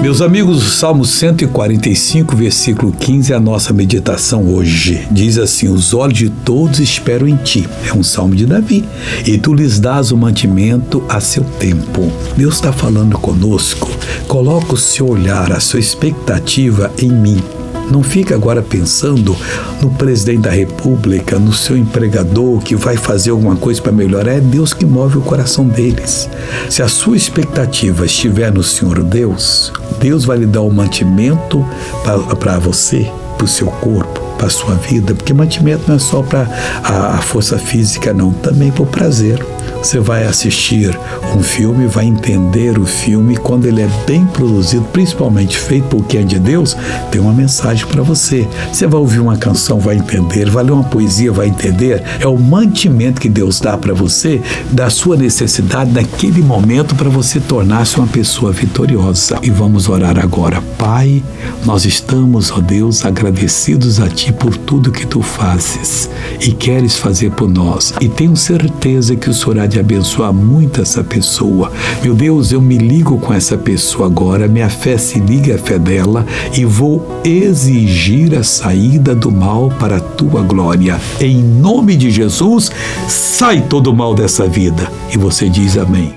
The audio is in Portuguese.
Meus amigos, o Salmo 145, versículo 15 é a nossa meditação hoje. Diz assim: Os olhos de todos esperam em ti. É um salmo de Davi. E tu lhes dás o mantimento a seu tempo. Deus está falando conosco. Coloca o seu olhar, a sua expectativa em mim. Não fica agora pensando no presidente da República, no seu empregador que vai fazer alguma coisa para melhorar. É Deus que move o coração deles. Se a sua expectativa estiver no Senhor Deus, Deus vai lhe dar o mantimento para você, para o seu corpo, para a sua vida, porque mantimento não é só para a, a força física, não, também para o prazer. Você vai assistir um filme, vai entender o filme quando ele é bem produzido, principalmente feito por quem é de Deus, tem uma mensagem para você. Você vai ouvir uma canção, vai entender, vai ler uma poesia, vai entender. É o mantimento que Deus dá para você da sua necessidade naquele momento para você tornar-se uma pessoa vitoriosa. E vamos orar agora. Pai, nós estamos, ó Deus, agradecidos a Ti por tudo que Tu fazes e queres fazer por nós. E tenho certeza que o Senhor há de abençoar muito essa pessoa. Meu Deus, eu me ligo com essa pessoa agora, minha fé se liga à fé dela e vou exigir a saída do mal para a tua glória. Em nome de Jesus, sai todo o mal dessa vida. E você diz amém.